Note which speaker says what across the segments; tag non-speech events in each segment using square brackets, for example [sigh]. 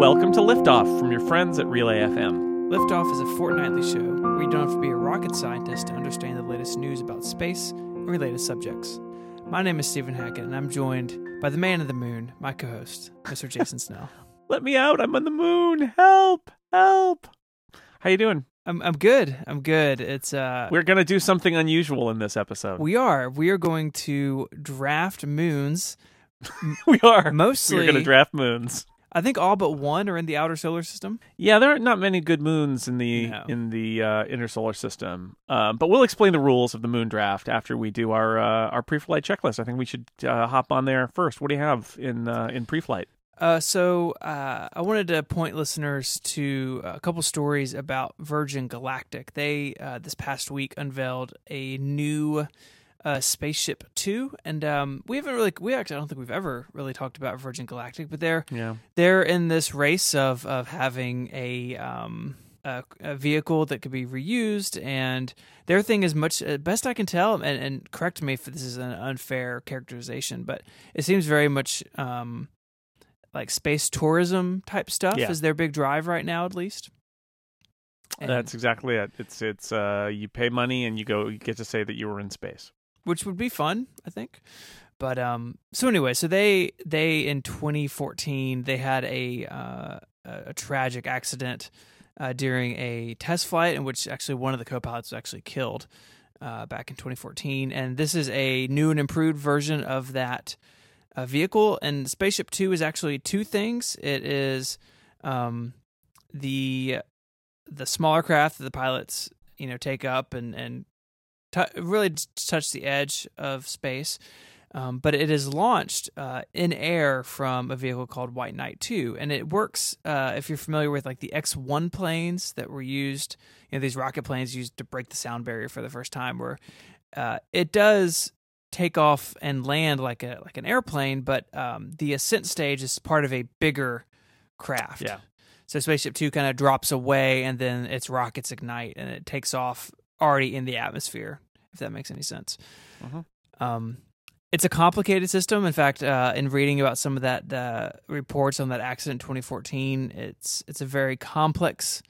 Speaker 1: Welcome to Liftoff from your friends at Relay FM.
Speaker 2: Liftoff is a fortnightly show where you don't have to be a rocket scientist to understand the latest news about space and related subjects. My name is Stephen Hackett, and I'm joined by the man of the moon, my co-host, Mr. Jason [laughs] Snell.
Speaker 1: Let me out! I'm on the moon. Help! Help! How you doing?
Speaker 2: I'm I'm good. I'm good. It's uh
Speaker 1: We're gonna do something unusual in this episode.
Speaker 2: we are we are going to draft moons. [laughs]
Speaker 1: we are
Speaker 2: Mostly,
Speaker 1: We're gonna draft moons.
Speaker 2: I think all but one are in the outer solar system.
Speaker 1: Yeah, there are not many good moons in the
Speaker 2: No.
Speaker 1: in the uh, inner solar system. Um, but we'll explain the rules of the moon draft after we do our uh, our pre-flight checklist. I think we should uh, hop on there first. What do you have in uh, in pre-flight?
Speaker 2: Uh, so uh, I wanted to point listeners to a couple stories about Virgin Galactic. They uh, this past week unveiled a new uh, spaceship two, and um, we haven't really we actually I don't think we've ever really talked about Virgin Galactic, but they're
Speaker 1: Yeah,
Speaker 2: they're in this race of of having a um a, a vehicle that could be reused and their thing is much uh, best I can tell and, and correct me if this is an unfair characterization but it seems very much um like space tourism type stuff
Speaker 1: Yeah.
Speaker 2: is their big drive right now at least And-
Speaker 1: that's exactly it. It's it's uh, you pay money and you go. You get to say that you were in space.
Speaker 2: Which would be fun, I think. But um, so anyway, so they they in 2014 they had a uh, a tragic accident uh, during a test flight in which actually one of the co-pilots was actually killed uh, back in 2014, and this is a new and improved version of that uh, vehicle. And Spaceship Two is actually two things. It is um, the the smaller craft that the pilots you know take up and and t- really t- touch the edge of space. Um, but it is launched uh, in air from a vehicle called White Knight 2. And it works, uh, if you're familiar with like the X 1 planes that were used, you know, these rocket planes used to break the sound barrier for the first time, where uh, it does take off and land like a like an airplane, but um, the ascent stage is part of a bigger craft.
Speaker 1: Yeah.
Speaker 2: So Spaceship Two kind of drops away, and then its rockets ignite, and it takes off already in the atmosphere. If that makes any sense.
Speaker 1: Mhm.
Speaker 2: Um, it's a complicated system. In fact, uh, in reading about some of that the reports on that accident in 2014, it's it's a very complex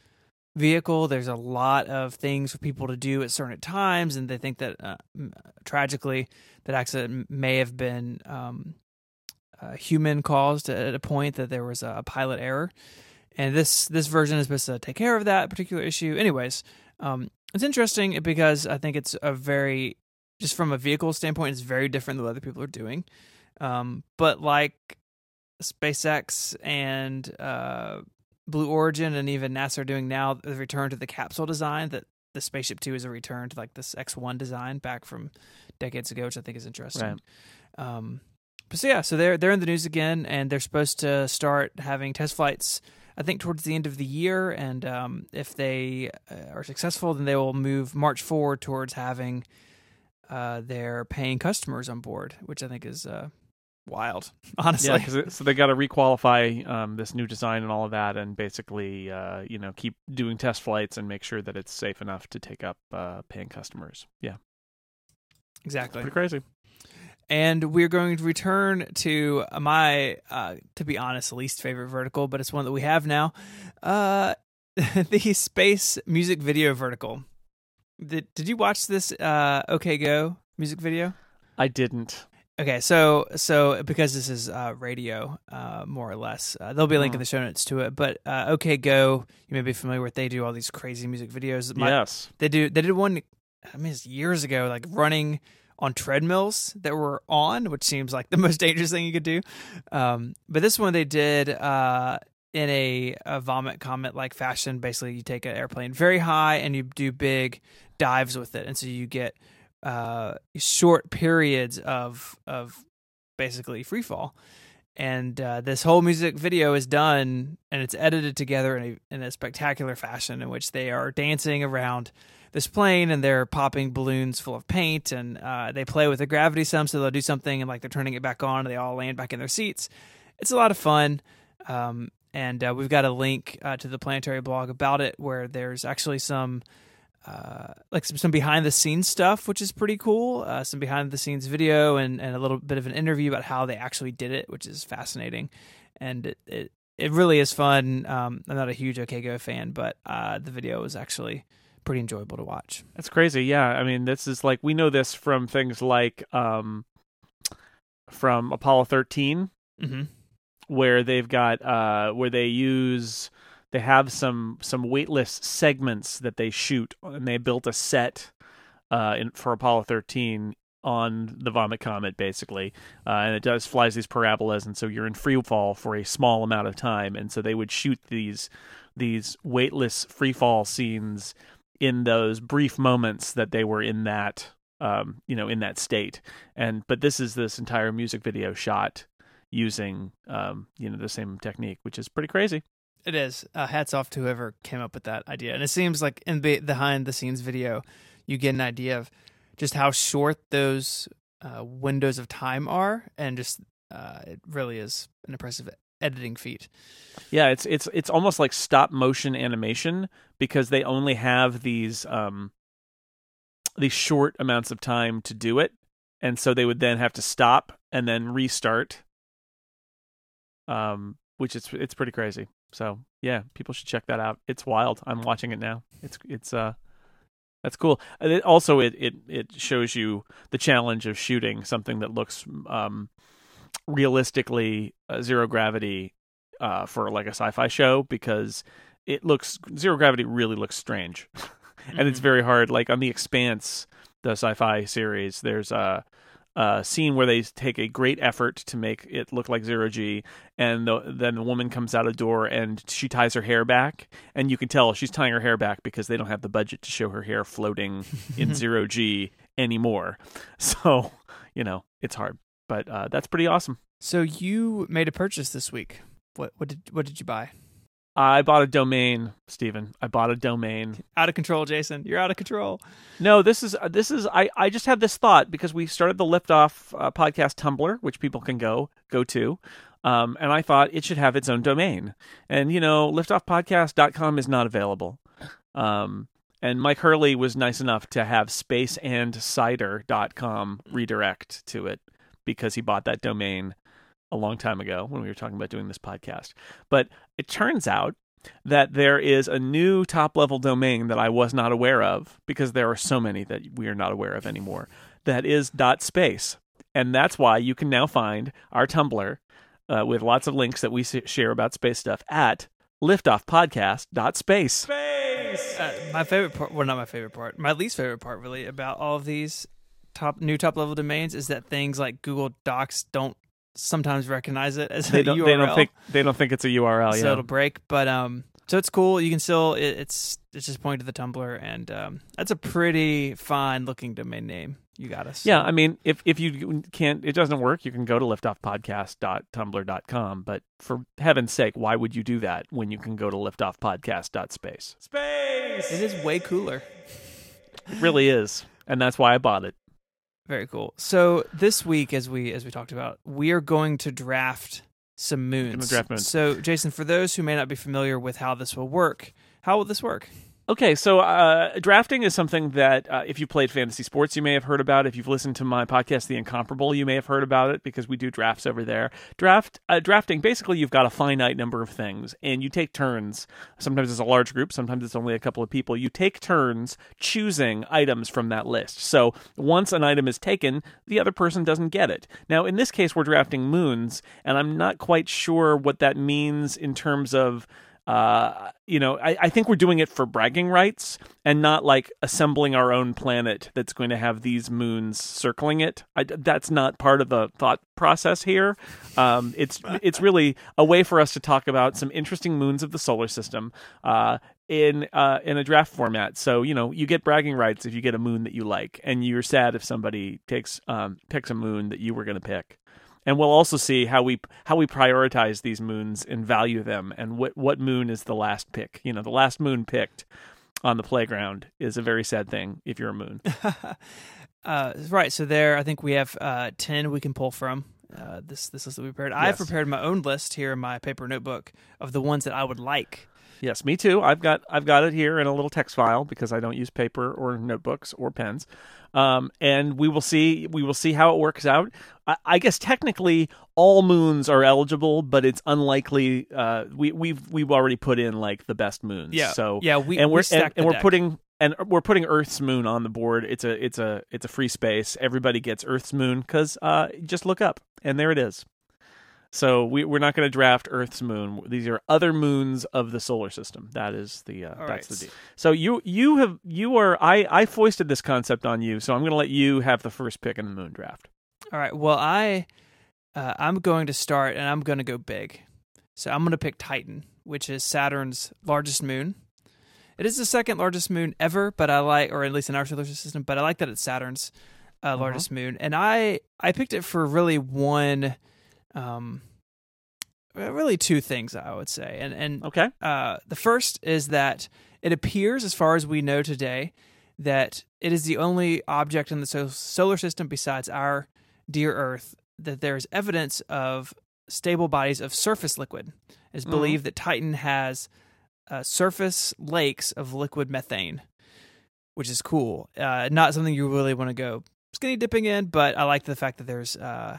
Speaker 2: vehicle. There's a lot of things for people to do at certain times, and they think that uh, tragically that accident may have been um, uh, human caused at a point that there was a pilot error. And this this version is supposed to take care of that particular issue. Anyways, um, it's interesting because I think it's a very just from a vehicle standpoint, it's very different than what other people are doing. Um, but like SpaceX and uh, Blue Origin and even NASA are doing now, the return to the capsule design that the Spaceship Two is a return to like this X One design back from decades ago, which I think is interesting. Um, but so yeah, so they're they're in the news again, and they're supposed to start having test flights. I think towards the end of the year, and um, if they uh, are successful, then they will move march forward towards having uh, their paying customers on board, which I think is uh, wild, [laughs] honestly.
Speaker 1: Yeah, because so they got to requalify um, this new design and all of that, and basically, uh, you know, keep doing test flights and make sure that it's safe enough to take up uh, paying customers. Yeah,
Speaker 2: exactly.
Speaker 1: pretty crazy.
Speaker 2: And we're going to return to my, uh, to be honest, least favorite vertical, but it's one that we have now. Uh, [laughs] the space music video vertical. Did Did you watch this? Uh, OK Go music video.
Speaker 1: I didn't.
Speaker 2: Okay, so so because this is uh, radio, uh, more or less, uh, there'll be a link in
Speaker 1: Hmm.
Speaker 2: the show notes to it. But uh, OK Go, you may be familiar with. They do all these crazy music videos. My-
Speaker 1: yes.
Speaker 2: they do. They did one. I mean, it's years ago, like running on treadmills that were on, which seems like the most dangerous thing you could do. Um, but this one they did uh, in a, a vomit comet like fashion. Basically, you take an airplane very high and you do big dives with it, and so you get uh, short periods of of basically free fall. And uh, this whole music video is done, and it's edited together in a in a spectacular fashion, in which they are dancing around this plane and they're popping balloons full of paint and uh, they play with the gravity some so they'll do something and like they're turning it back on and they all land back in their seats it's a lot of fun um, and uh, we've got a link uh, to the planetary blog about it where there's actually some uh, like some, some behind the scenes stuff which is pretty cool uh, some behind the scenes video and, and a little bit of an interview about how they actually did it which is fascinating and it, it it really is fun. Um, I'm not a huge OK Go fan, but uh, the video was actually pretty enjoyable to watch.
Speaker 1: That's crazy. Yeah, I mean, this is like we know this from things like um, from Apollo 13,
Speaker 2: hmm
Speaker 1: where they've got uh, where they use they have some some weightless segments that they shoot, and they built a set uh, in, for Apollo 13 on the Vomit Comet, basically, uh, and it does flies these parabolas, and so you're in free fall for a small amount of time, and so they would shoot these these weightless free fall scenes in those brief moments that they were in that um, you know in that state, and but this is this entire music video shot using um, you know the same technique, which is pretty crazy.
Speaker 2: It is. Uh, hats off to whoever came up with that idea. And it seems like in the behind the scenes video, you get an idea of just how short those uh, windows of time are, and just uh, it really is an impressive editing feat.
Speaker 1: Yeah, it's it's it's almost like stop motion animation because they only have these um these short amounts of time to do it, and so they would then have to stop and then restart. Um, which is it's pretty crazy. So yeah, people should check that out. It's wild. I'm watching it now. It's it's uh that's cool. It, also, it, it it shows you the challenge of shooting something that looks um realistically uh, zero gravity uh, for like a sci-fi show because it looks zero gravity really looks strange, [laughs] and it's
Speaker 2: Mhm.
Speaker 1: very hard. Like on the Expanse, the sci-fi series, there's a, a scene where they take a great effort to make it look like zero g, and the, then the woman comes out a door and she ties her hair back, and you can tell she's tying her hair back because they don't have the budget to show her hair floating in [laughs] zero g anymore. [laughs] So you know it's hard, but uh, that's pretty awesome.
Speaker 2: So you made a purchase this week. What what did what did you buy?
Speaker 1: I bought a domain, Stephen. I bought a domain.
Speaker 2: Out of control, Jason. You're out of control.
Speaker 1: No, this is this is I I just had this thought because we started the Liftoff uh, podcast Tumblr, which people can go go to. Um, and I thought it should have its own domain. And you know, liftoffpodcast.com is not available. Um, and Mike Hurley was nice enough to have spaceandcider.com redirect to it because he bought that domain a long time ago when we were talking about doing this podcast. But it turns out that there is a new top level domain that I was not aware of because there are so many that we are not aware of anymore. That is dot space. And that's why you can now find our Tumblr uh, with lots of links that we share about space stuff at liftoffpodcast.space. Space!
Speaker 2: Uh, my favorite part, well, not my favorite part, my least favorite part, really, about all of these top new top level domains is that things like Google Docs don't sometimes recognize it as
Speaker 1: They
Speaker 2: a
Speaker 1: don't,
Speaker 2: URL,
Speaker 1: they don't think they don't think it's a URL.
Speaker 2: so
Speaker 1: yeah.
Speaker 2: it'll break. But um, so it's cool. You can still it, it's it's just pointing to the Tumblr, and um, that's a pretty fine looking domain name. You got us.
Speaker 1: Yeah, I mean, if if you can't, it doesn't work. You can go to liftoffpodcast.tumblr.com. But for heaven's sake, why would you do that when you can go to liftoffpodcast.space? Space.
Speaker 2: it is way cooler.
Speaker 1: It really is, and that's why I bought it.
Speaker 2: Very cool. So this week, as we as we talked about, we are going to draft some moons.
Speaker 1: draft moons.
Speaker 2: So, Jason, for those who may not be familiar with how this will work, how will this work?
Speaker 1: Okay, so uh, drafting is something that uh, if you played fantasy sports, you may have heard about. If you've listened to my podcast, The Incomparable, you may have heard about it because we do drafts over there. Draft uh, drafting basically, you've got a finite number of things, and you take turns. Sometimes it's a large group, sometimes it's only a couple of people. You take turns choosing items from that list. So once an item is taken, the other person doesn't get it. Now, in this case, we're drafting moons, and I'm not quite sure what that means in terms of you know, I, I think we're doing it for bragging rights and not like assembling our own planet that's going to have these moons circling it. I, that's not part of the thought process here. Um, it's it's really a way for us to talk about some interesting moons of the solar system uh, in uh, in a draft format. So you know, you get bragging rights if you get a moon that you like, and you're sad if somebody takes um, picks a moon that you were going to pick and we'll also see how we how we prioritize these moons and value them and what what moon is the last pick you know the last moon picked on the playground is a very sad thing if you're a moon [laughs]
Speaker 2: uh, right. So there, I think we have uh, ten we can pull from. Uh, this this list that we prepared. I've prepared my own list here in my paper notebook of the ones that I would like
Speaker 1: Yes, me too. I've got I've got it here in a little text file because I don't use paper or notebooks or pens. Um, and we will see we will see how it works out. I, I guess technically all moons are eligible, but it's unlikely. Uh, we we've we've already put in like the best moons.
Speaker 2: Yeah.
Speaker 1: So
Speaker 2: yeah, we
Speaker 1: and
Speaker 2: we
Speaker 1: we're and, and we're putting and we're putting Earth's moon on the board. It's a it's a it's a free space. Everybody gets Earth's moon because uh, just look up and there it is. So we we're not going to draft Earth's moon. These are other moons of the solar system. That is the uh, that's
Speaker 2: right.
Speaker 1: the deal. So you you have you are I I foisted this concept on you. So I'm going to let you have the first pick in the moon draft.
Speaker 2: All right. Well, I uh, I'm going to start, and I'm going to go big. So I'm going to pick Titan, which is Saturn's largest moon. It is the second largest moon ever, but I like, or at least in our solar system. But I like that it's Saturn's uh, largest moon, and I I picked it for really one, um, uh, really two things I would say, and and
Speaker 1: Okay.
Speaker 2: uh, the first is that it appears, as far as we know today, that it is the only object in the so- solar system besides our dear Earth that there is evidence of stable bodies of surface liquid. It is
Speaker 1: Mhm.
Speaker 2: believed that Titan has uh, surface lakes of liquid methane, which is cool. Uh, not something you really want to go skinny dipping in, but I like the fact that there's uh,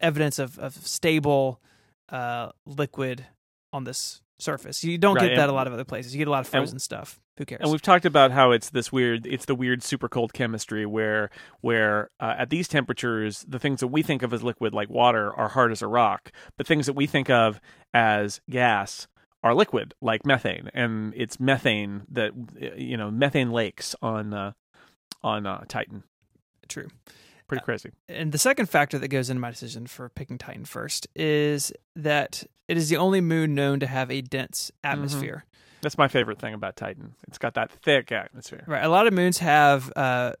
Speaker 2: evidence of, of stable uh, liquid on this surface. You don't
Speaker 1: Right,
Speaker 2: get that a lot of other places. You get a lot of
Speaker 1: and-
Speaker 2: frozen stuff. Who cares?
Speaker 1: And we've talked about how it's this weird, it's the weird super cold chemistry where, where uh, at these temperatures, the things that we think of as liquid, like water, are hard as a rock, but things that we think of as gas are liquid, like methane, and it's methane that you know, methane lakes on uh, on uh, Titan.
Speaker 2: True.
Speaker 1: Pretty crazy.
Speaker 2: And the second factor that goes into my decision for picking Titan first is that it is the only moon known to have a dense
Speaker 1: Mm-hmm.
Speaker 2: atmosphere.
Speaker 1: That's my favorite thing about Titan. It's got that thick atmosphere.
Speaker 2: Right. A lot of moons have uh,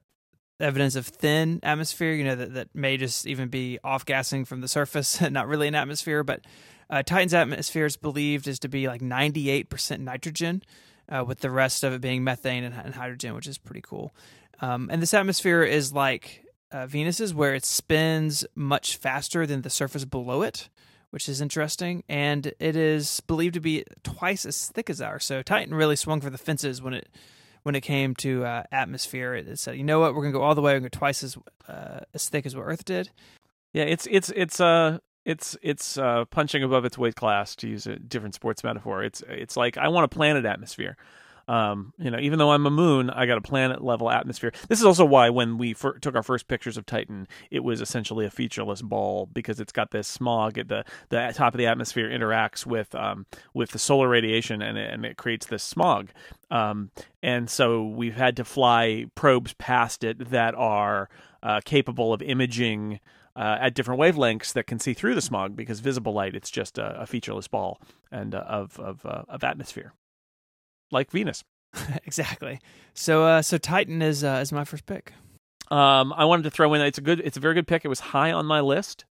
Speaker 2: evidence of thin atmosphere, you know, that, that may just even be off gassing from the surface, [laughs] not really an atmosphere. But uh, Titan's atmosphere is believed is to be like 98% nitrogen, uh, with the rest of it being methane and, and hydrogen, which is pretty cool. Um, and this atmosphere is like uh, Venus's, where it spins much faster than the surface below it. Which is interesting, and it is believed to be twice as thick as ours. So Titan really swung for the fences when it when it came to uh, atmosphere. It, it said, you know what, we're gonna go all the way. We're gonna go twice as uh, as thick as what Earth did.
Speaker 1: Yeah, it's it's it's uh it's it's uh punching above its weight class to use a different sports metaphor. It's it's like I want a planet atmosphere. Um, you know, even though I'm a moon, I got a planet level atmosphere. This is also why when we fir- took our first pictures of Titan, it was essentially a featureless ball because it's got this smog at the the top of the atmosphere interacts with um with the solar radiation and it, and it creates this smog. Um, and so we've had to fly probes past it that are uh, capable of imaging uh, at different wavelengths that can see through the smog because visible light it's just a, a featureless ball and uh, of of uh, of atmosphere like Venus. [laughs]
Speaker 2: exactly. So uh, so Titan is uh, is my first pick.
Speaker 1: Um, I wanted to throw in it's a good it's a very good pick. It was high on my list.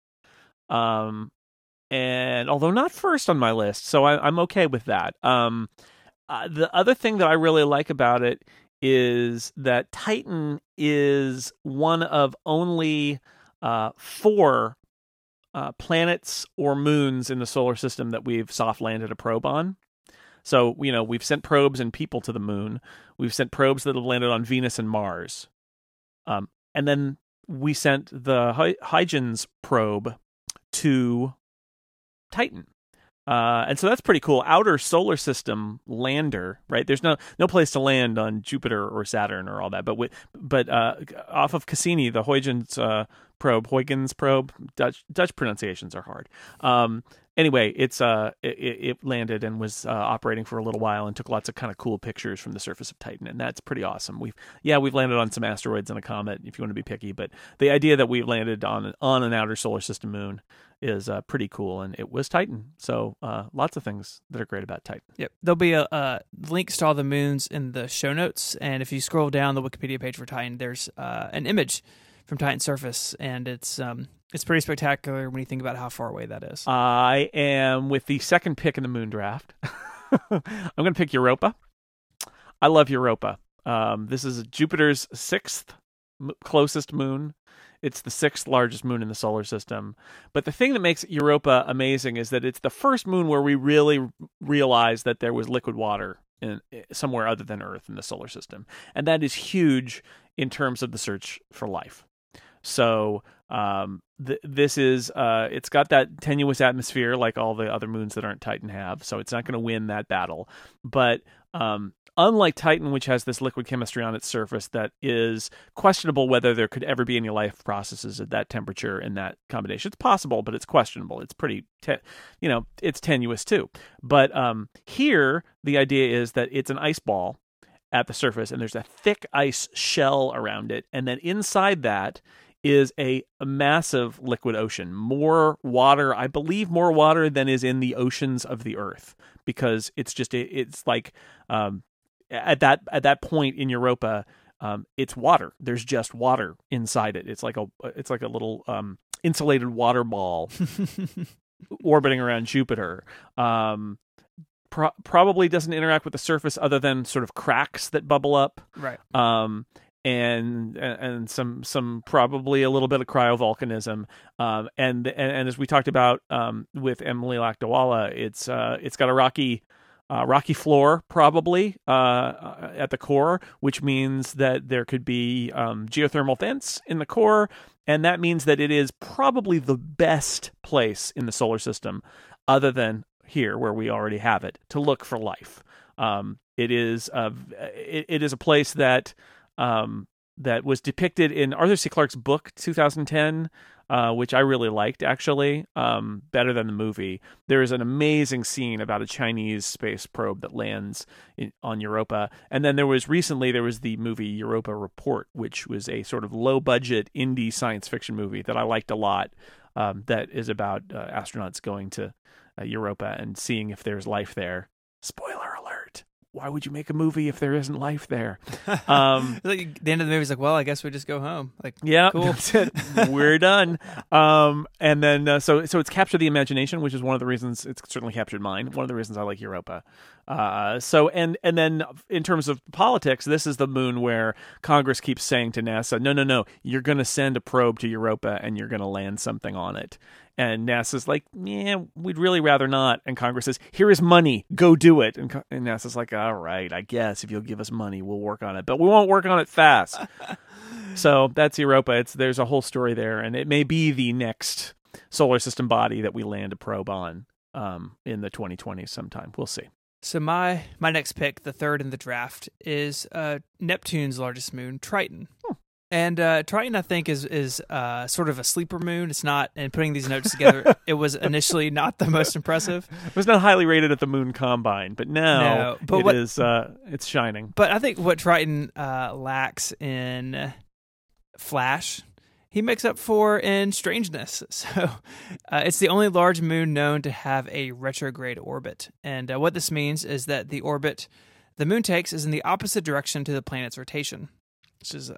Speaker 1: Um, and although not first on my list, so I, I'm okay with that. Um, uh, the other thing that I really like about it is that Titan is one of only uh, four uh, planets or moons in the solar system that we've soft landed a probe on. So, you know, we've sent probes and people to the moon. We've sent probes that have landed on Venus and Mars. Um, and then we sent the Hy- Huygens probe to Titan. Uh, and so that's pretty cool. Outer solar system lander, right? There's no no place to land on Jupiter or Saturn or all that, but but uh, off of Cassini, the Huygens uh, probe, Huygens probe, Dutch Dutch pronunciations are hard. Um, anyway, it's uh it, it landed and was uh, operating for a little while and took lots of kind of cool pictures from the surface of Titan, and that's pretty awesome. We've yeah we've landed on some asteroids and a comet if you want to be picky, but the idea that we've landed on on an outer solar system moon is uh, pretty cool, and it was Titan. So uh, lots of things that are great about Titan.
Speaker 2: Yep. There'll be a, a links to all the moons in the show notes, and if you scroll down the Wikipedia page for Titan, there's uh, an image from Titan's surface, and it's um it's pretty spectacular when you think about how far away that is.
Speaker 1: I am with the second pick in the moon draft. [laughs] I'm going to pick Europa. I love Europa. Um, this is Jupiter's sixth m- closest moon. It's the sixth largest moon in the solar system. But the thing that makes Europa amazing is that it's the first moon where we really realized that there was liquid water in eh, somewhere other than Earth in the solar system, and that is huge in terms of the search for life. So um, th- this is uh, it's got that tenuous atmosphere like all the other moons that aren't Titan have, so it's not going to win that battle. But um, unlike Titan, which has this liquid chemistry on its surface that is questionable whether there could ever be any life processes at that temperature in that combination. It's possible, but it's questionable. It's pretty, te- you know, it's tenuous too. But um, here, the idea is that it's an ice ball at the surface, and there's a thick ice shell around it, and then inside that is a, massive liquid ocean. More water, I believe, more water than is in the oceans of the Earth, because it's just it's like um, at that at that point in Europa, um, it's water. There's just water inside it. It's like a it's like a little um, insulated water ball [laughs] orbiting around Jupiter. Um, pro- probably doesn't interact with the surface other than sort of cracks that bubble up.
Speaker 2: Right.
Speaker 1: Um, and and some some probably a little bit of cryovolcanism. Um, and, and and as we talked about um, with Emily Lakdawalla it's uh, it's got a rocky uh, rocky floor probably uh, at the core which means that there could be um, geothermal vents in the core. And that means that it is probably the best place in the solar system other than here where we already have it to look for life. Um, it is a, it, it is a place that um, that was depicted in Arthur C. Clarke's book 2010, uh, which I really liked actually, um, better than the movie. There is an amazing scene about a Chinese space probe that lands in, on Europa, and then there was recently there was the movie Europa Report, which was a sort of low budget indie science fiction movie that I liked a lot. Um, that is about uh, astronauts going to uh, Europa and seeing if there's life there. Spoiler why would you make a movie if there isn't life there? [laughs]
Speaker 2: Um, like the end of the movie is like, well, I guess we just go home. Like,
Speaker 1: yeah,
Speaker 2: cool.
Speaker 1: that's it. We're done. Um, and then uh, so so it's captured the imagination, which is one of the reasons it's certainly captured mine. One of the reasons I like Europa. Uh, so and and then in terms of politics, this is the moon where Congress keeps saying to NASA, no, no, no, you're going to send a probe to Europa and you're going to land something on it. And NASA's like, yeah, we'd really rather not. And Congress says, here is money, go do it. And, and NASA's like, all right, I guess if you'll give us money, we'll work on it, but we won't work on it fast. [laughs] so that's Europa. It's there's a whole story there, and it may be the next solar system body that we land a probe on um, in the 2020s sometime. We'll see.
Speaker 2: So my my next pick, the third in the draft, is uh, Neptune's largest moon, Triton. And uh, Triton, I think, is is uh, sort of a sleeper moon. It's not, and putting these notes together, [laughs] it was initially not the most impressive.
Speaker 1: It was not highly rated at the Moon Combine, but now no, but it what, is, uh, it's shining.
Speaker 2: But I think what Triton uh, lacks in Flash, he makes up for in strangeness. [laughs] So uh, it's the only large moon known to have a retrograde orbit, and uh, what this means is that the orbit the moon takes is in the opposite direction to the planet's rotation, which is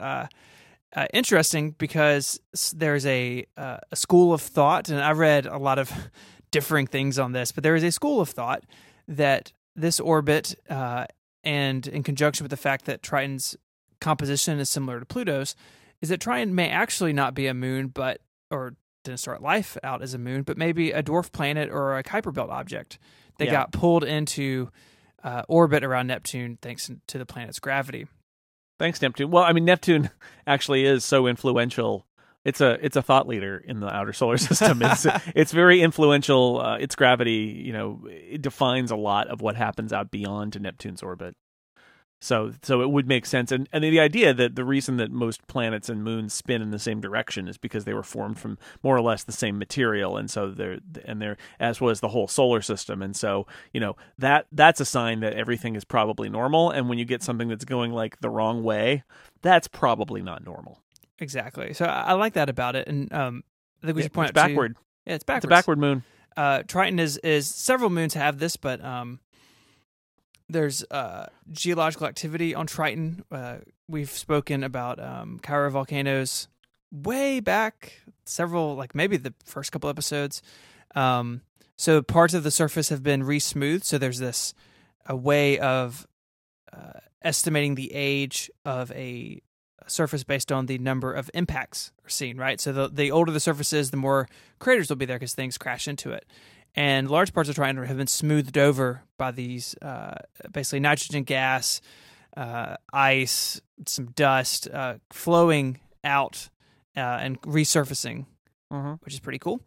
Speaker 2: uh, interesting because there's a uh, a school of thought, and I've read a lot of [laughs] differing things on this, but there is a school of thought that this orbit, uh, and in conjunction with the fact that Triton's composition is similar to Pluto's, is that Triton may actually not be a moon, but or didn't start life out as a moon, but maybe a dwarf planet or a Kuiper Belt object that yeah. got pulled into uh, orbit around Neptune thanks to the planet's gravity.
Speaker 1: Thanks, Neptune. Well, I mean, Neptune [laughs] actually is so influential. It's a it's a thought leader in the outer solar [laughs] system. It's it's very influential. Uh, its gravity, you know, it defines a lot of what happens out beyond Neptune's orbit. So so it would make sense, and and the idea that the reason that most planets and moons spin in the same direction is because they were formed from more or less the same material, and so they're and they're as was the whole solar system, and so you know that that's a sign that everything is probably normal, and when you get something that's going like the wrong way, that's probably not normal.
Speaker 2: Exactly. So I, I like that about it, and um, I think we should point
Speaker 1: it's out backward.
Speaker 2: Too, yeah, it's backwards.
Speaker 1: It's a backward moon.
Speaker 2: Uh, Triton is is several moons have this, but um, there's uh, geological activity on Triton. Uh, we've spoken about um, volcanoes way back, several, like maybe the first couple episodes. Um, so parts of the surface have been re-smoothed. So there's this a way of uh, estimating the age of a surface based on the number of impacts seen, right? So the the older the surface is, the more craters will be there because things crash into it. And large parts of Triton have been smoothed over by these uh, basically nitrogen gas, uh, ice, some dust uh, flowing out uh, and resurfacing,
Speaker 1: Mm-hmm.
Speaker 2: which is pretty cool.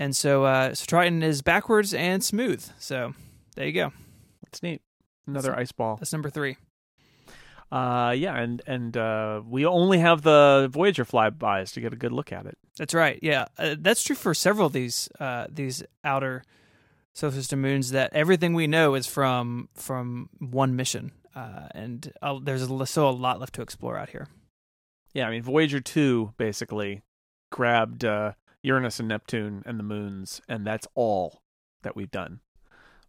Speaker 2: And so, uh, so Triton is backwards and smooth. So there you go.
Speaker 1: That's neat. Another ice ball.
Speaker 2: That's number three.
Speaker 1: Uh, yeah, and and uh, we only have the Voyager flybys to get a good look at it.
Speaker 2: That's right. Yeah, uh, that's true for several of these uh, these outer solar system moons. That everything we know is from from one mission, uh, and uh, there's still a lot left to explore out here.
Speaker 1: Yeah, I mean Voyager two basically grabbed uh, Uranus and Neptune and the moons, and that's all that we've done.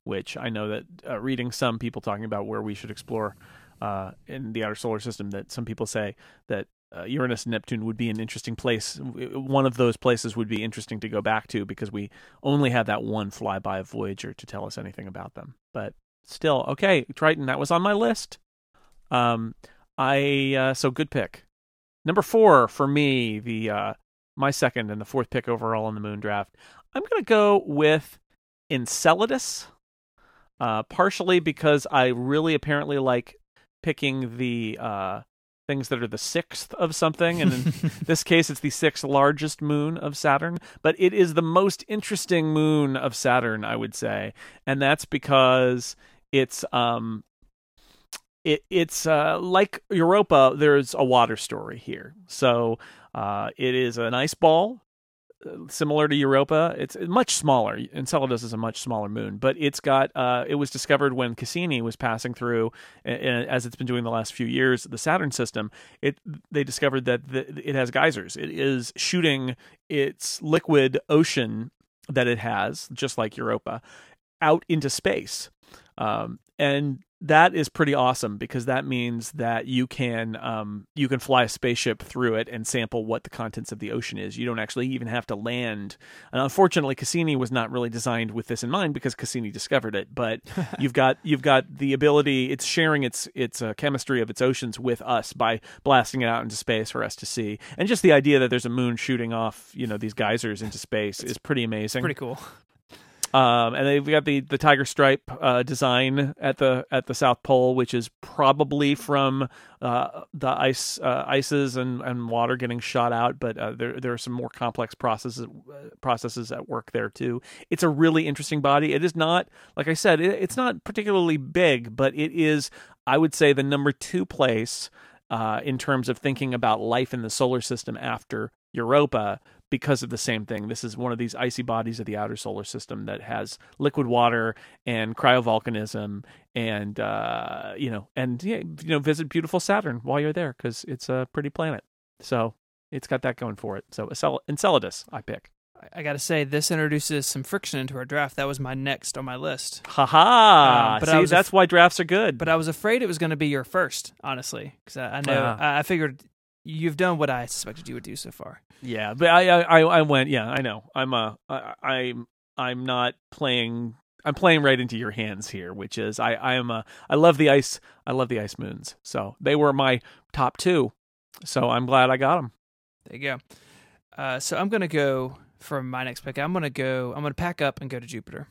Speaker 1: Which I know that uh, reading some people talking about where we should explore uh, in the outer solar system, that some people say that uh, Uranus and Neptune would be an interesting place. One of those places would be interesting to go back to because we only had that one flyby of Voyager to tell us anything about them. But still, okay, Triton, that was on my list. Um, I uh, so good pick. Number four for me, the uh, my second and the fourth pick overall in the Moon Draft. I'm gonna go with Enceladus, uh, partially because I really apparently like picking the uh, things that are the sixth of something, and in [laughs] this case, it's the sixth largest moon of Saturn. But it is the most interesting moon of Saturn, I would say, and that's because it's um it it's uh, like Europa. There's a water story here, so uh, it is an ice ball similar to Europa. It's much smaller. Enceladus is a much smaller moon, but it's got. Uh, it was discovered when Cassini was passing through, as it's been doing the last few years, the Saturn system. It they discovered that the, it has geysers. It is shooting its liquid ocean that it has, just like Europa, out into space, um, and that is pretty awesome because that means that you can um, you can fly a spaceship through it and sample what the contents of the ocean is. You don't actually even have to land. And unfortunately, Cassini was not really designed with this in mind because Cassini discovered it. But [laughs] you've got you've got the ability. It's sharing its its uh, chemistry of its oceans with us by blasting it out into space for us to see. And just the idea that there's a moon shooting off you know these geysers into space is pretty amazing.
Speaker 2: Pretty cool.
Speaker 1: Um, and they've got the, the tiger stripe uh, design at the at the South Pole, which is probably from uh, the ice uh, ices and, and water getting shot out. But uh, there there are some more complex processes processes at work there too. It's a really interesting body. It is not like I said, it, it's not particularly big, but it is I would say the number two place uh, in terms of thinking about life in the solar system after Europa because of the same thing. This is one of these icy bodies of the outer solar system that has liquid water and cryovolcanism, and uh, you know, and yeah, you know, visit beautiful Saturn while you're there because it's a pretty planet. So it's got that going for it. So Enceladus, I pick.
Speaker 2: I got to say, this introduces some friction into our draft. That was my next on my list.
Speaker 1: Ha ha!
Speaker 2: Uh, but
Speaker 1: See, that's
Speaker 2: af-
Speaker 1: why drafts are good.
Speaker 2: But I was afraid it was going to be your first, honestly, because I, I know
Speaker 1: Uh.
Speaker 2: I, I figured you've done what I suspected you would do so far.
Speaker 1: Yeah, but I, I, I went. Yeah, I know. I'm a, I, I'm, I'm not playing. I'm playing right into your hands here, which is I, I am a. I love the ice. I love the ice moons. So they were my top two. So I'm glad I got them.
Speaker 2: There you go. Uh, so I'm going to go for my next pick. I'm going to go. I'm going to pack up and go to Jupiter,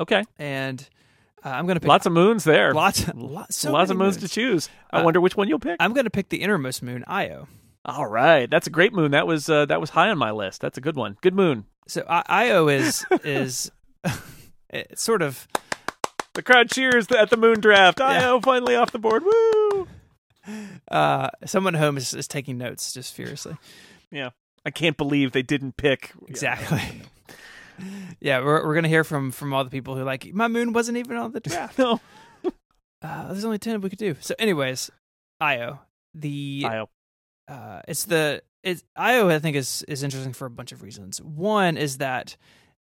Speaker 1: Okay,
Speaker 2: and uh, I'm going to pick
Speaker 1: lots of moons there.
Speaker 2: lots, lots, so
Speaker 1: lots of
Speaker 2: many
Speaker 1: moons, to choose. I
Speaker 2: Uh,
Speaker 1: wonder which one you'll pick.
Speaker 2: I'm going to pick the innermost moon, Io.
Speaker 1: All right, that's a great moon. That was uh, that was high on my list. That's a good one. Good moon.
Speaker 2: So I- Io is [laughs] is it's sort of
Speaker 1: The crowd cheers at the moon draft.
Speaker 2: Yeah.
Speaker 1: Io finally off the board. Woo!
Speaker 2: uh, someone at home is, is taking notes just furiously.
Speaker 1: Yeah, I can't believe they didn't pick
Speaker 2: Exactly. [laughs] Yeah, we're we're gonna hear from from all the people who like my moon wasn't even on the draft. [laughs]
Speaker 1: No, [laughs]
Speaker 2: Uh, there's only ten we could do. So, anyways, Io, the
Speaker 1: Io.
Speaker 2: uh, it's the it's Io. I think is is interesting for a bunch of reasons. One is that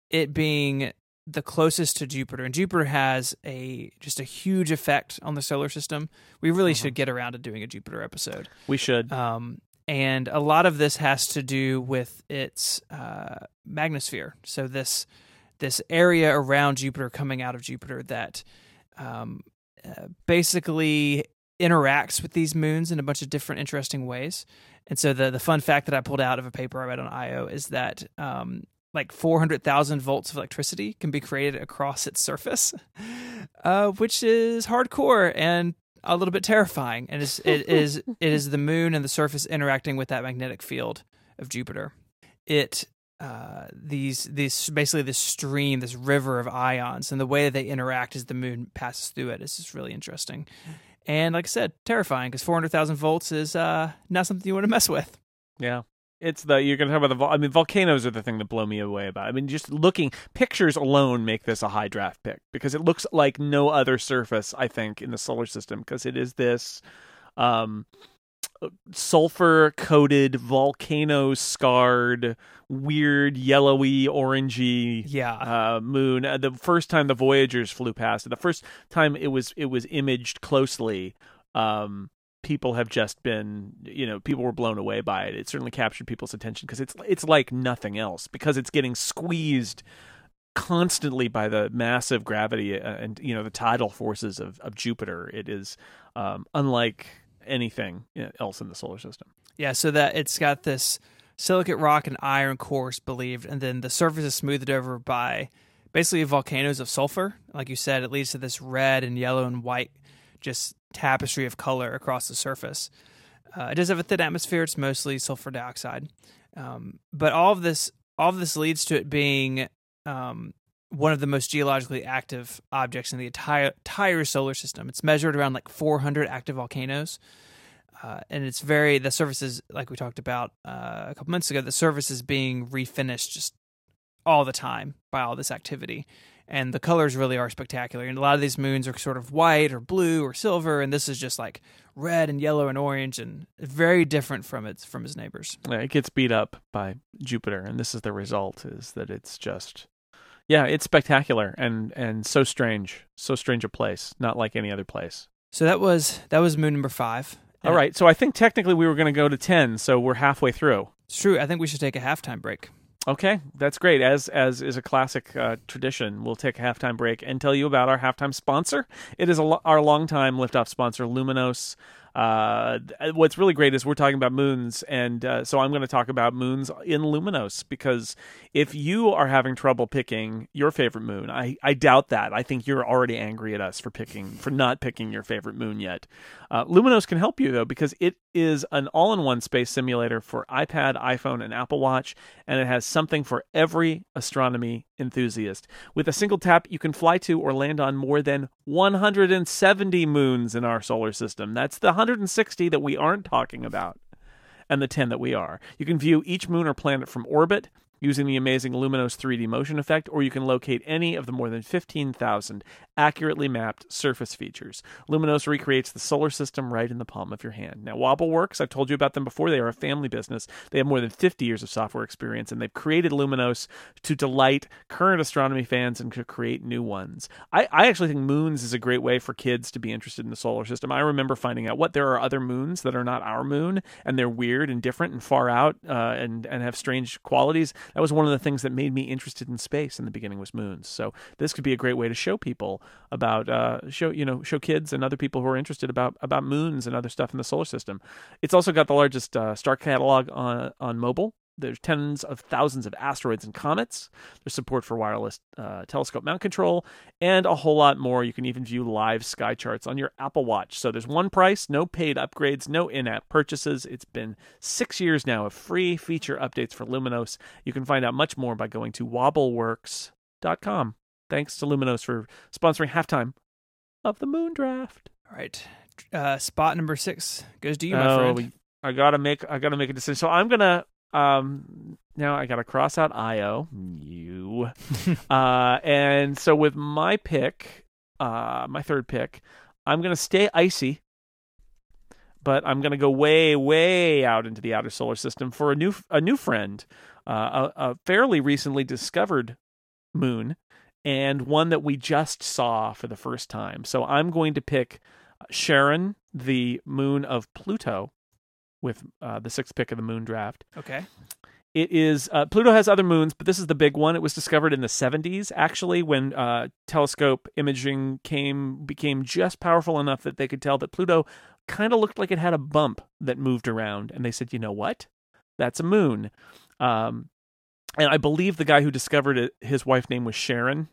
Speaker 2: it being the closest to Jupiter, and Jupiter has a just a huge effect on the solar system. We really
Speaker 1: Mhm.
Speaker 2: should get around to doing a Jupiter episode.
Speaker 1: We should.
Speaker 2: Um, and a lot of this has to do with its uh. So this this area around Jupiter, coming out of Jupiter, that um, uh, basically interacts with these moons in a bunch of different interesting ways. And so the the fun fact that I pulled out of a paper I read on IO is that um, like 400,000 volts of electricity can be created across its surface, [laughs] uh, which is hardcore and a little bit terrifying. And it's, it [laughs] is it is the moon and the surface interacting with that magnetic field of Jupiter. It uh, these these basically this stream, this river of ions, and the way that they interact as the moon passes through it is just really interesting. And like I said, terrifying because 400,000 volts is uh, not something you want to mess with.
Speaker 1: Yeah. It's the you're going to talk about the I mean volcanoes are the thing that blow me away about. I mean just looking pictures alone make this a high draft pick because it looks like no other surface I think in the solar system because it is this um sulfur coated volcano scarred weird yellowy orangey
Speaker 2: Yeah.
Speaker 1: uh, moon. Uh, the first time the Voyagers flew past it, the first time it was it was imaged closely, um, people have just been you know people were blown away by it. It certainly captured people's attention because it's it's like nothing else because it's getting squeezed constantly by the massive gravity uh, and you know the tidal forces of, of Jupiter. It is um, unlike anything else in the solar system.
Speaker 2: Yeah, so that it's got this silicate rock and iron cores believed, and then the surface is smoothed over by basically volcanoes of sulfur. Like you said, it leads to this red and yellow and white just tapestry of color across the surface. Uh, it does have a thin atmosphere; it's mostly sulfur dioxide, um, but all of this all of this leads to it being um, one of the most geologically active objects in the entire entire solar system. It's measured around like 400 active volcanoes. Uh, and it's very the surface is like we talked about uh, a couple months ago. The surface is being refinished just all the time by all this activity, and the colors really are spectacular. And a lot of these moons are sort of white or blue or silver, and this is just like red and yellow and orange, and very different from its from its neighbors.
Speaker 1: Yeah, it gets beat up by Jupiter, and this is the result: is that it's just yeah, it's spectacular and and so strange, so strange a place, not like any other place.
Speaker 2: So that was that was moon number five.
Speaker 1: All right, so I think technically we were going to go to ten, so we're halfway through.
Speaker 2: It's true. I think we should take a halftime break.
Speaker 1: Okay, that's great. As as is a classic uh, tradition, we'll take a halftime break and tell you about our halftime sponsor. It is lo- our longtime liftoff sponsor, Luminos. Uh, what's really great is we're talking about moons, and uh, so I'm going to talk about moons in Luminos because if you are having trouble picking your favorite moon, I, I doubt that. I think you're already angry at us for picking for not picking your favorite moon yet. Uh, Luminos can help you though because it is an all-in-one space simulator for iPad, iPhone, and Apple Watch, and it has something for every astronomy enthusiast. With a single tap, you can fly to or land on more than 170 moons in our solar system. That's the 160 that we aren't talking about, and the 10 that we are. You can view each moon or planet from orbit using the amazing Luminos 3D motion effect, or you can locate any of the more than 15,000 accurately mapped surface features. Luminos recreates the solar system right in the palm of your hand. Now, WobbleWorks, I've told you about them before. They are a family business. They have more than 50 years of software experience, and they've created Luminos to delight current astronomy fans and to create new ones. I, I actually think moons is a great way for kids to be interested in the solar system. I remember finding out what there are other moons that are not our moon, and they're weird and different and far out uh, and, and have strange qualities that was one of the things that made me interested in space in the beginning was moons. So this could be a great way to show people about uh, show you know show kids and other people who are interested about about moons and other stuff in the solar system. It's also got the largest uh, star catalog on on mobile. There's tens of thousands of asteroids and comets. There's support for wireless uh, telescope mount control and a whole lot more. You can even view live sky charts on your Apple Watch. So there's one price, no paid upgrades, no in app purchases. It's been six years now of free feature updates for Luminos. You can find out much more by going to wobbleworks.com. Thanks to Luminos for sponsoring halftime of the Moon Draft.
Speaker 2: All right. Uh, spot number six goes to you, my
Speaker 1: Oh,
Speaker 2: friend.
Speaker 1: I gotta make I gotta make a decision. So I'm gonna um now I gotta cross out Io. You uh and so with my pick, uh my third pick, I'm gonna stay icy. But I'm gonna go way, way out into the outer solar system for a new a new friend, uh, a, a fairly recently discovered moon, and one that we just saw for the first time. So I'm going to pick Charon, the moon of Pluto, with uh, the sixth pick of the moon draft.
Speaker 2: Okay.
Speaker 1: it is uh, Pluto has other moons, but this is the big one. It was discovered in the 70s, actually, when uh, telescope imaging came became just powerful enough that they could tell that Pluto kind of looked like it had a bump that moved around, and they said, "You know what? That's a moon." Um, and I believe the guy who discovered it, his wife name was Sharon,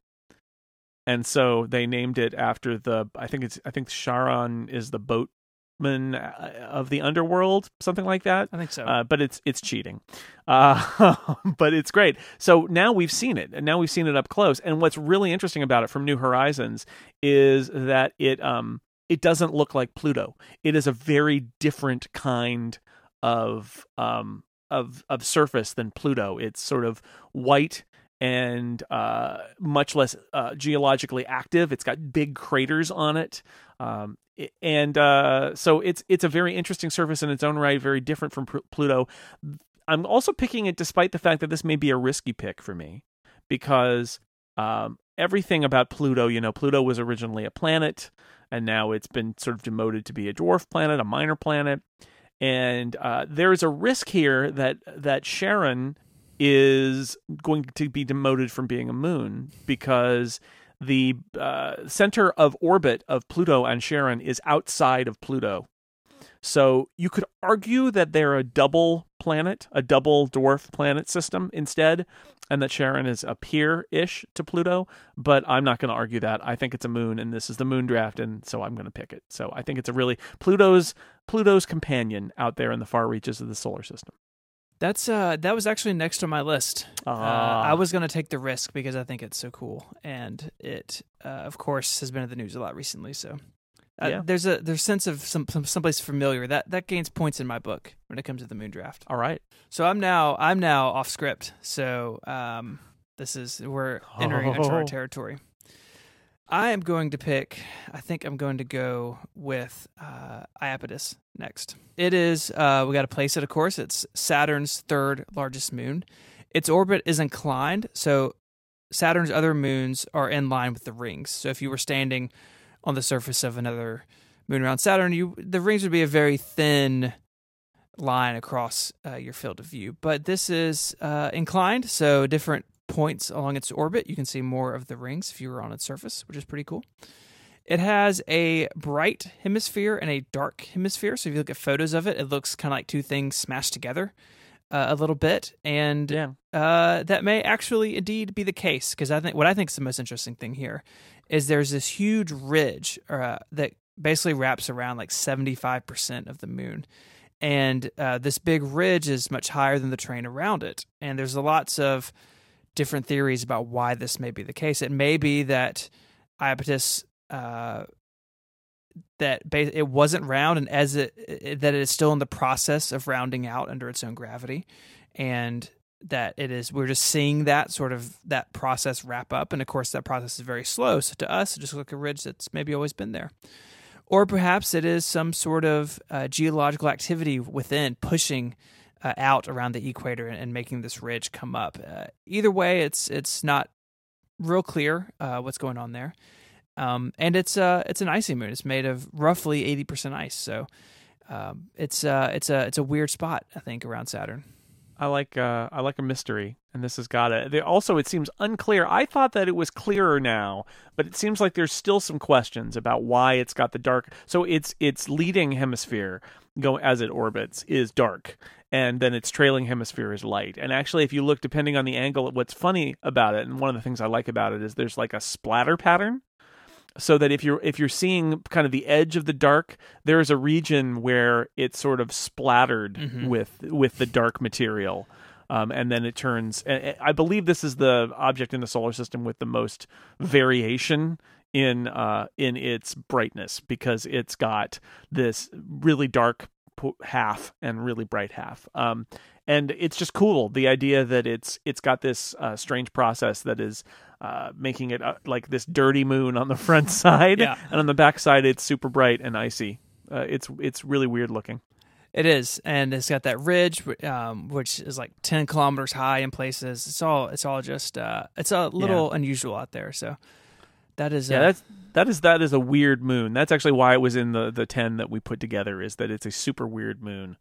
Speaker 1: and so they named it after the. I think it's. I think Charon is the boat man uh, of the underworld, something like that.
Speaker 2: I think so.
Speaker 1: Uh, but it's it's cheating, uh, [laughs] but it's great. So now we've seen it, and now we've seen it up close. And what's really interesting about it from New Horizons is that it um it doesn't look like Pluto. It is a very different kind of um of of surface than Pluto. It's sort of white and uh, much less uh, geologically active. It's got big craters on it, um, and uh, so it's it's a very interesting surface in its own right, very different from Pluto. I'm also picking it despite the fact that this may be a risky pick for me because um, everything about Pluto, you know, Pluto was originally a planet, and now it's been sort of demoted to be a dwarf planet, a minor planet, and uh, there is a risk here that that Charon is going to be demoted from being a moon because the uh, center of orbit of Pluto and Charon is outside of Pluto. So you could argue that they're a double planet, a double dwarf planet system instead, and that Charon is a peer ish to Pluto. But I'm not going to argue that. I think it's a moon, and this is the moon draft, and so I'm going to pick it. So I think it's a really Pluto's Pluto's companion out there in the far reaches of the solar system.
Speaker 2: That's uh that was actually next on my list. Uh,
Speaker 1: Ah.
Speaker 2: I was going to take the risk because I think it's so cool, and it uh, of course has been in the news a lot recently. So uh,
Speaker 1: Yeah.
Speaker 2: there's a there's sense of some, some someplace familiar that that gains points in my book when it comes to the moon draft.
Speaker 1: All right.
Speaker 2: So I'm now I'm now off script. So um this is we're entering
Speaker 1: Oh.
Speaker 2: uncharted [laughs] territory. I am going to pick. I think I'm going to go with uh, Iapetus next. It is. Uh, we got to place it. Of course, it's Saturn's third largest moon. Its orbit is inclined, so Saturn's other moons are in line with the rings. So if you were standing on the surface of another moon around Saturn, you the rings would be a very thin line across uh, your field of view. But this is uh, inclined, so different points along its orbit, you can see more of the rings if you were on its surface, which is pretty cool. It has a bright hemisphere and a dark hemisphere. So if you look at photos of it, it looks kind of like two things smashed together uh, a little bit, and
Speaker 1: Yeah.
Speaker 2: uh, that may actually indeed be the case. Because I think what I think is the most interesting thing here is there's this huge ridge uh, that basically wraps around like 75% of the moon. And uh, this big ridge is much higher than the terrain around it. And there's lots of different theories about why this may be the case. It may be that Iapetus uh, that ba- it wasn't round, and as it, it that it is still in the process of rounding out under its own gravity, and that it is we're just seeing that sort of that process wrap up, and of course that process is very slow. So to us, it just looks like a ridge that's maybe always been there. Or perhaps it is some sort of uh, geological activity within pushing uh, out around the equator and, and making this ridge come up. Uh, either way, it's it's not real clear uh, what's going on there. Um, and it's uh it's an icy moon. It's made of roughly eighty percent ice, so um, it's uh it's a it's a weird spot I think around Saturn.
Speaker 1: I like uh, I like a mystery, and this has got it. Also, it seems unclear. I thought that it was clearer now, but it seems like there's still some questions about why it's got the dark. So its its leading hemisphere, go as it orbits, is dark, and then its trailing hemisphere is light. And actually, if you look, depending on the angle, what's funny about it, and one of the things I like about it is there's like a splatter pattern so that if you're if you're seeing kind of the edge of the dark there is a region where it's sort of splattered
Speaker 2: Mhm.
Speaker 1: with with the dark material um, and then it turns and i believe this is the object in the solar system with the most variation in uh in its brightness because it's got this really dark half and really bright half um and it's just cool the idea that it's it's got this uh, strange process that is uh, making it uh, like this dirty moon on the front [laughs] side,
Speaker 2: Yeah.
Speaker 1: and on the back side it's super bright and icy. Uh, it's it's really weird looking.
Speaker 2: It is, and it's got that ridge, um, which is like ten kilometers high in places. It's all it's all just uh, it's a little unusual out there. So that is
Speaker 1: Yeah,
Speaker 2: uh,
Speaker 1: that's that is that is a weird moon. That's actually why it was in the the ten that we put together. Is that it's a super weird moon.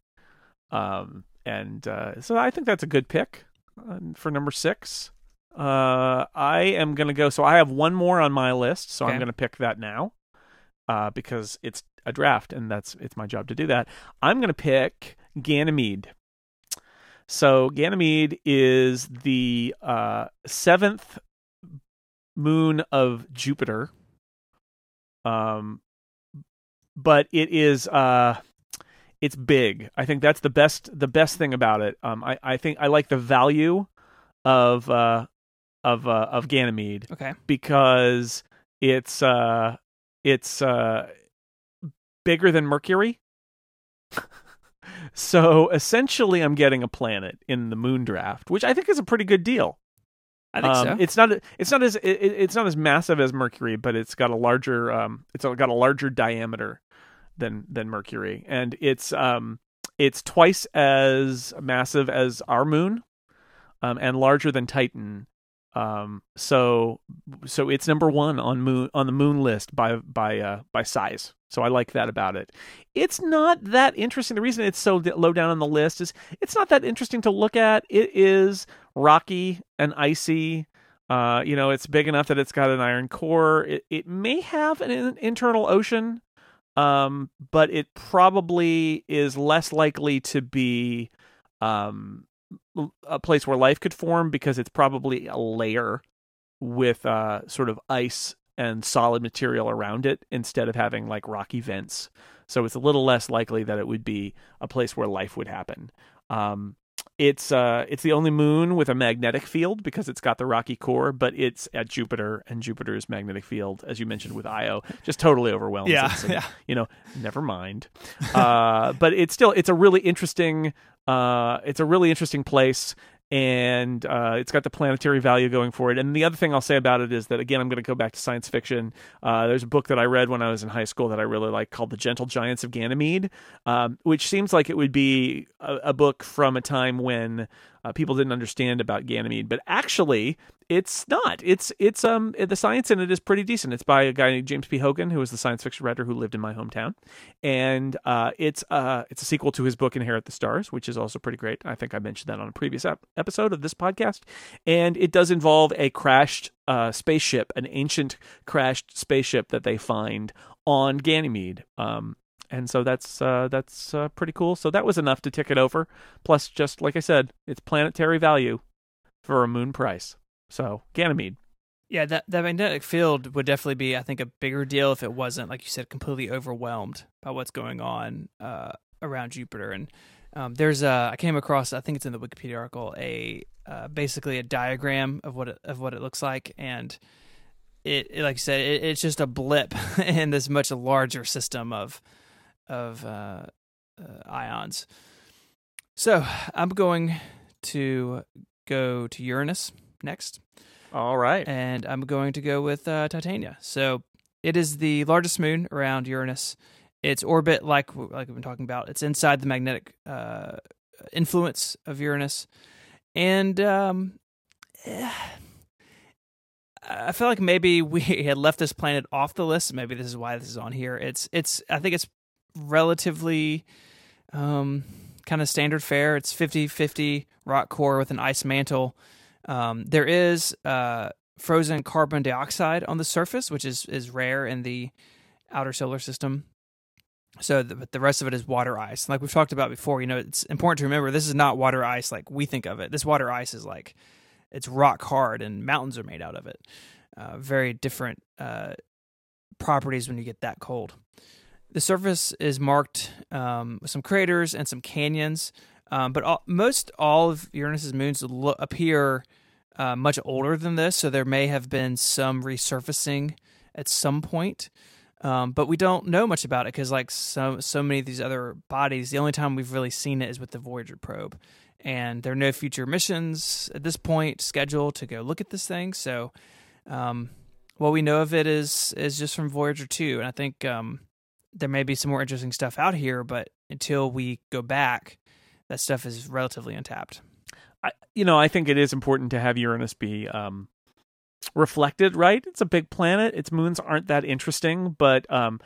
Speaker 1: Um, and uh, so I think that's a good pick uh, for number six. Uh, I am going to go. So I have one more on my list, so I'm going to pick that now uh, because it's a draft, and that's it's my job to do that. I'm going to pick Ganymede. So Ganymede is the uh, seventh moon of Jupiter. Um, but it is uh, it's big. I think that's the best the best thing about it. Um, I I think I like the value of uh of uh, of Ganymede
Speaker 2: Okay.
Speaker 1: because it's uh it's uh bigger than Mercury. [laughs] so essentially I'm getting a planet in the moon draft, which I think is a pretty good deal.
Speaker 2: I think
Speaker 1: Um,
Speaker 2: so.
Speaker 1: It's not it's not as it, it's not as massive as Mercury, but it's got a larger um it's got a larger diameter than than Mercury, and it's um it's twice as massive as our moon, um and larger than Titan. Um so so it's number one on moon on the moon list by by uh by size. So I like that about it. It's not that interesting. The reason it's so low down on the list is it's not that interesting to look at. It is rocky and icy. Uh, you know, it's big enough that it's got an iron core. It it may have an in- internal ocean, um, but it probably is less likely to be um, a place where life could form because it's probably a layer with uh, sort of ice and solid material around it instead of having like rocky vents. So it's a little less likely that it would be a place where life would happen. Um, it's uh, it's the only moon with a magnetic field because it's got the rocky core, but it's at Jupiter, and Jupiter's magnetic field, as you mentioned with Io, just totally overwhelms
Speaker 2: yeah.
Speaker 1: it. So,
Speaker 2: Yeah.
Speaker 1: you know, never mind. Uh, [laughs] but it's still it's a really interesting uh, it's a really interesting place, and uh, it's got the planetary value going for it. And the other thing I'll say about it is that again, I'm going to go back to science fiction. Uh, there's a book that I read when I was in high school that I really like called The Gentle Giants of Ganymede, um, which seems like it would be a, a book from a time when uh, people didn't understand about Ganymede, but actually it's not. It's it's um the science in it is pretty decent. It's by a guy named James P. Hogan, who was the science fiction writer who lived in my hometown, and uh, it's uh it's a sequel to his book Inherit the Stars, which is also pretty great. I think I mentioned that on a previous ep- episode of this podcast, and it does involve a crashed uh, spaceship, an ancient crashed spaceship that they find on Ganymede. Um, and so that's uh, that's uh, pretty cool. So that was enough to tick it over. Plus, just like I said, it's planetary value for a moon price. So Ganymede.
Speaker 2: Yeah, that that magnetic field would definitely be, I think, a bigger deal if it wasn't, like you said, completely overwhelmed by what's going on uh, around Jupiter. And um, there's a, I came across, I think it's in the Wikipedia article, a uh, basically a diagram of what it, of what it looks like, and it, it like you said, it, it's just a blip [laughs] in this much larger system of of uh, uh, ions. So I'm going to go to Uranus next
Speaker 1: All right.
Speaker 2: and I'm going to go with uh, Titania. So it is the largest moon around Uranus. Its orbit, like like we've been talking about, it's inside the magnetic uh, influence of Uranus, and um, eh, I feel like maybe we [laughs] had left this planet off the list. Maybe this is why this is on here. It's it's I think it's relatively um, kind of standard fare. It's 50-50 rock core with an ice mantle. Um, there is uh, frozen carbon dioxide on the surface, which is is rare in the outer solar system. So, the, but the rest of it is water ice. Like we've talked about before, you know, it's important to remember this is not water ice like we think of it. This water ice is like it's rock hard, and mountains are made out of it. Uh, very different uh, properties when you get that cold. The surface is marked um, with some craters and some canyons, um, but all, most all of Uranus's moons lo- appear uh, much older than this, so there may have been some resurfacing at some point. Um, but we don't know much about it because, like so so many of these other bodies, the only time we've really seen it is with the Voyager probe, and there are no future missions at this point scheduled to go look at this thing. So, um, what we know of it is is just from Voyager two, and I think um, there may be some more interesting stuff out here, but until we go back, that stuff is relatively untapped.
Speaker 1: I, you know, I think it is important to have Uranus be um, reflected, right? It's a big planet. Its moons aren't that interesting, but um,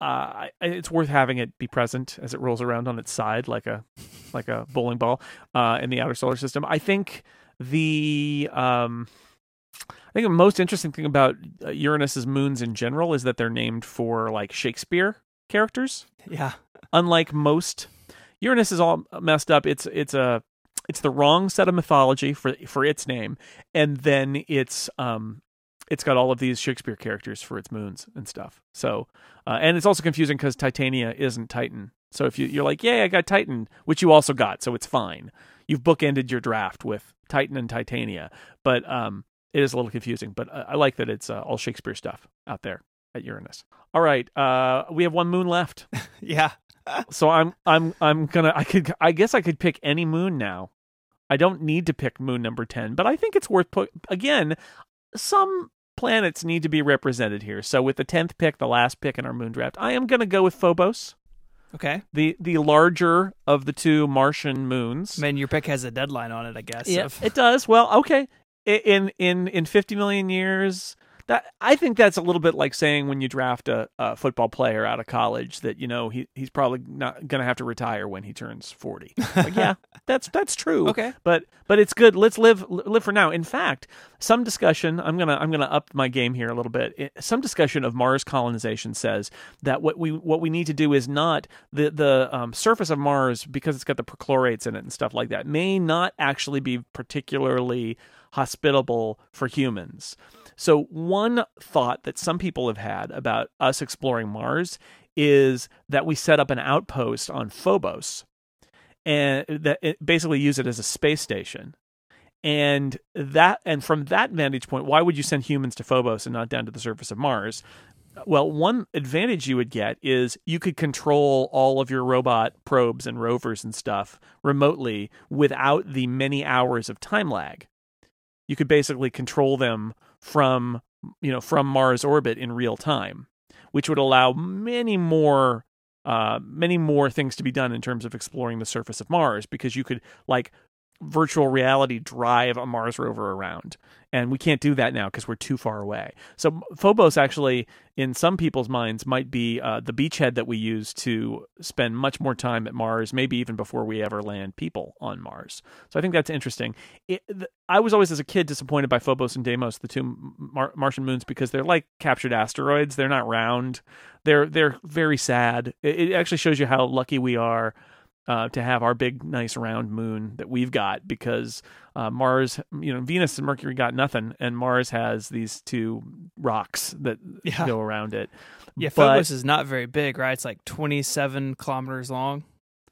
Speaker 1: uh, it's worth having it be present as it rolls around on its side like a like a bowling ball uh, in the outer solar system. I think the um, I think the most interesting thing about uh, Uranus's moons in general is that they're named for like Shakespeare characters.
Speaker 2: Yeah.
Speaker 1: Unlike most, Uranus is all messed up. It's it's a it's the wrong set of mythology for for its name, and then it's um it's got all of these Shakespeare characters for its moons and stuff. So, uh, and it's also confusing because Titania isn't Titan. So if you, you're like, yay, I got Titan, which you also got, so it's fine. You've bookended your draft with Titan and Titania, but um, it is a little confusing. But I, I like that it's uh, all Shakespeare stuff out there at Uranus. All right, uh, we have one moon left. [laughs]
Speaker 2: yeah. [laughs]
Speaker 1: so I'm I'm I'm gonna I could I guess I could pick any moon now. I don't need to pick moon number ten, but I think it's worth put again. Some planets need to be represented here. So with the tenth pick, the last pick in our moon draft, I am gonna go with Phobos.
Speaker 2: Okay.
Speaker 1: The the larger of the two Martian moons.
Speaker 2: Man, your pick has a deadline on it, I guess.
Speaker 1: Yeah, it does. Well, okay. In in in 50 million years, that I think that's a little bit like saying when you draft a, a football player out of college that you know he he's probably not going to have to retire when he turns 40. Like, yeah, [laughs] that's that's true.
Speaker 2: Okay.
Speaker 1: But but it's good. Let's live live for now. In fact, some discussion, I'm going to I'm going to up my game here a little bit. Some discussion of Mars colonization says that what we what we need to do is not the the um, surface of Mars because it's got the perchlorates in it and stuff like that may not actually be particularly hospitable for humans. So, one thought that some people have had about us exploring Mars is that we set up an outpost on Phobos and that basically use it as a space station. And that and from that vantage point, why would you send humans to Phobos and not down to the surface of Mars? Well, one advantage you would get is you could control all of your robot probes and rovers and stuff remotely without the many hours of time lag. You could basically control them from you know from Mars orbit in real time, which would allow many more uh, many more things to be done in terms of exploring the surface of Mars because you could like virtual reality drive a Mars rover around. And we can't do that now because we're too far away. So Phobos actually, in some people's minds, might be uh, the beachhead that we use to spend much more time at Mars, maybe even before we ever land people on Mars. So I think that's interesting. It, I was always, as a kid, disappointed by Phobos and Deimos, the two Mar- Martian moons, because they're like captured asteroids. They're not round. They're they're very sad. It, it actually shows you how lucky we are uh, to have our big, nice round moon that we've got because uh, Mars, you know, Venus and Mercury got nothing, and Mars has these two rocks that
Speaker 2: yeah.
Speaker 1: go around it.
Speaker 2: Yeah, but, Phobos is not very big, right? It's like 27 kilometers long.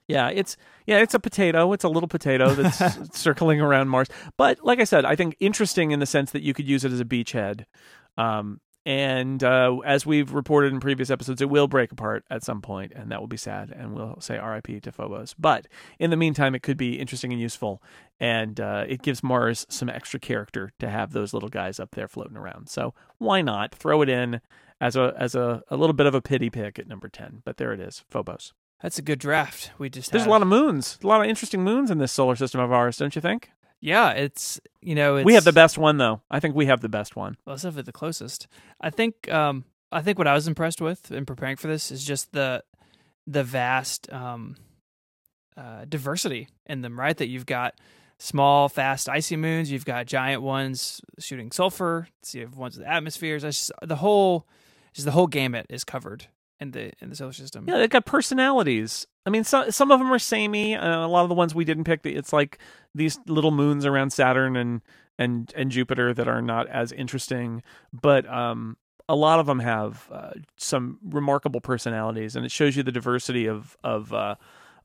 Speaker 1: Yeah, it's yeah, it's a potato. It's a little potato [laughs] that's circling around Mars. But like I said, I think interesting in the sense that you could use it as a beachhead. Um, and uh, as we've reported in previous episodes, it will break apart at some point, and that will be sad. And we'll say RIP to Phobos. But in the meantime, it could be interesting and useful, and uh, it gives Mars some extra character to have those little guys up there floating around. So why not throw it in as a as a, a little bit of a pity pick at number ten? But there it is, Phobos.
Speaker 2: That's a good draft. We just
Speaker 1: there's
Speaker 2: had.
Speaker 1: a lot of moons, a lot of interesting moons in this solar system of ours, don't you think?
Speaker 2: Yeah, it's you know it's,
Speaker 1: we have the best one though. I think we have the best one.
Speaker 2: Well, it's definitely the closest. I think um, I think what I was impressed with in preparing for this is just the the vast um, uh, diversity in them. Right, that you've got small, fast, icy moons. You've got giant ones shooting sulfur. So you have ones with atmospheres. Just, the whole, just the whole gamut is covered in the in the solar system.
Speaker 1: Yeah, they've got personalities. I mean, some some of them are samey. Uh, a lot of the ones we didn't pick, it's like these little moons around Saturn and and and Jupiter that are not as interesting. But um, a lot of them have uh, some remarkable personalities, and it shows you the diversity of of uh,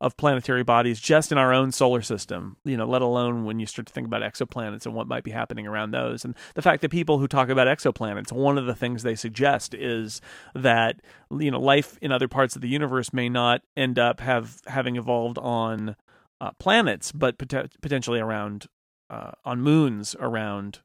Speaker 1: of planetary bodies just in our own solar system, you know, let alone when you start to think about exoplanets and what might be happening around those. And the fact that people who talk about exoplanets, one of the things they suggest is that, you know, life in other parts of the universe may not end up have having evolved on uh, planets, but pot- potentially around uh, on moons around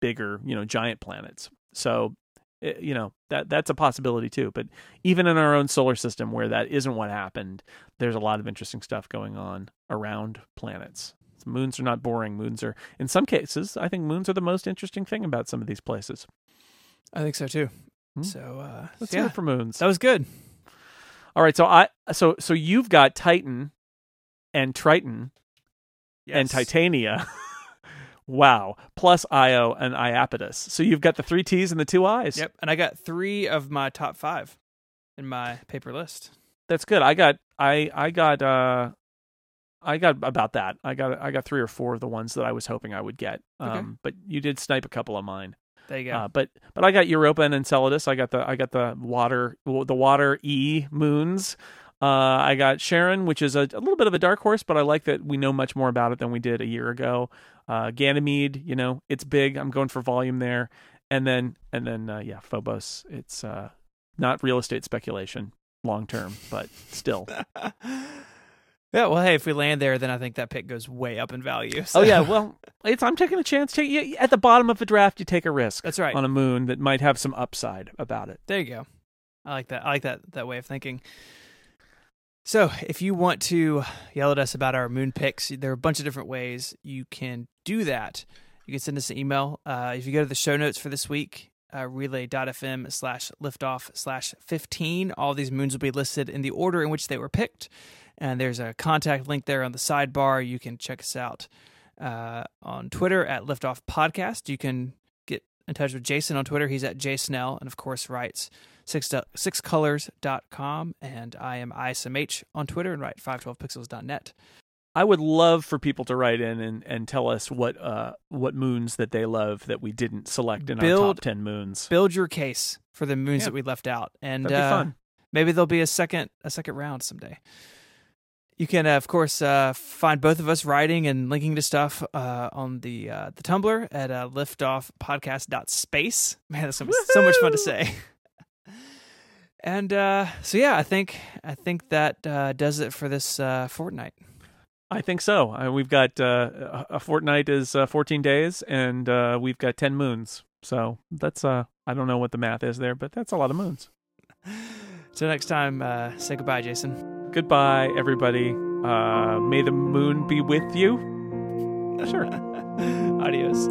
Speaker 1: bigger, you know, giant planets. So Eh, you know that that's a possibility too but even in our own solar system where that isn't what happened there's a lot of interesting stuff going on around planets. Moons are not boring. Moons are in some cases i think moons are the most interesting thing about some of these places.
Speaker 2: I think so too.
Speaker 1: Hmm?
Speaker 2: so uh
Speaker 1: let's
Speaker 2: yeah.
Speaker 1: hear it for moons.
Speaker 2: That was good.
Speaker 1: All right, so I so so you've got Titan and Triton and Titania. [laughs] wow. Plus Io and Iapetus. So you've got the three T's and the two I's.
Speaker 2: Yep, and I got three of my top five in my paper list.
Speaker 1: That's good. I got I I got uh I got about that. I got I got three or four of the ones that I was hoping I would get. Um
Speaker 2: Okay.
Speaker 1: but you did snipe a couple of mine.
Speaker 2: There you go.
Speaker 1: Uh, but but I got Europa and Enceladus. I got the I got the water the water E moons. Uh, I got Charon, which is a, a little bit of a dark horse, but I like that we know much more about it than we did a year ago. Uh, Ganymede, you know, it's big. I'm going for volume there, and then and then uh, yeah, Phobos. It's uh, not real estate speculation long term, but still. [laughs]
Speaker 2: yeah, well, hey, if we land there, then I think that pick goes way up in value.
Speaker 1: Oh yeah, well, it's I'm taking a chance. Take you, at the bottom of a draft, you take a risk
Speaker 2: that's right.
Speaker 1: on a moon that might have some upside about it.
Speaker 2: There you go. I like that. I like that that way of thinking. So, if you want to yell at us about our moon picks, there are a bunch of different ways you can do that. You can send us an email. Uh, if you go to the show notes for this week, uh, relay.fm slash liftoff slash 15, all these moons will be listed in the order in which they were picked. And there's a contact link there on the sidebar. You can check us out uh, on Twitter at Liftoff Podcast. You can in touch with Jason on Twitter. He's at jsnell and, of course, writes six, sixcolors.com. And I am ISMH on Twitter and write 512pixels.net.
Speaker 1: I would love for people to write in and, and tell us what uh what moons that they love that we didn't select in our top ten moons.
Speaker 2: Build your case for the moons
Speaker 1: Yeah.
Speaker 2: that we left out. And uh, maybe there'll be a second a second round someday. You can, uh, of course, uh, find both of us writing and linking to stuff uh, on the uh, the Tumblr at uh, liftoffpodcast.space. Man, that's gonna be so much fun to say. [laughs] and uh, so, yeah, I think I think that uh, does it for this uh, fortnight.
Speaker 1: I think so. Uh, we've got uh, a fortnight is uh, fourteen days, and uh, we've got ten moons. So that's uh I don't know what the math is there, but that's a lot of moons. [laughs]
Speaker 2: Till next time, uh, say goodbye, Jason.
Speaker 1: Goodbye, everybody. Uh, may the moon be with you. [laughs] Sure.
Speaker 2: Adios.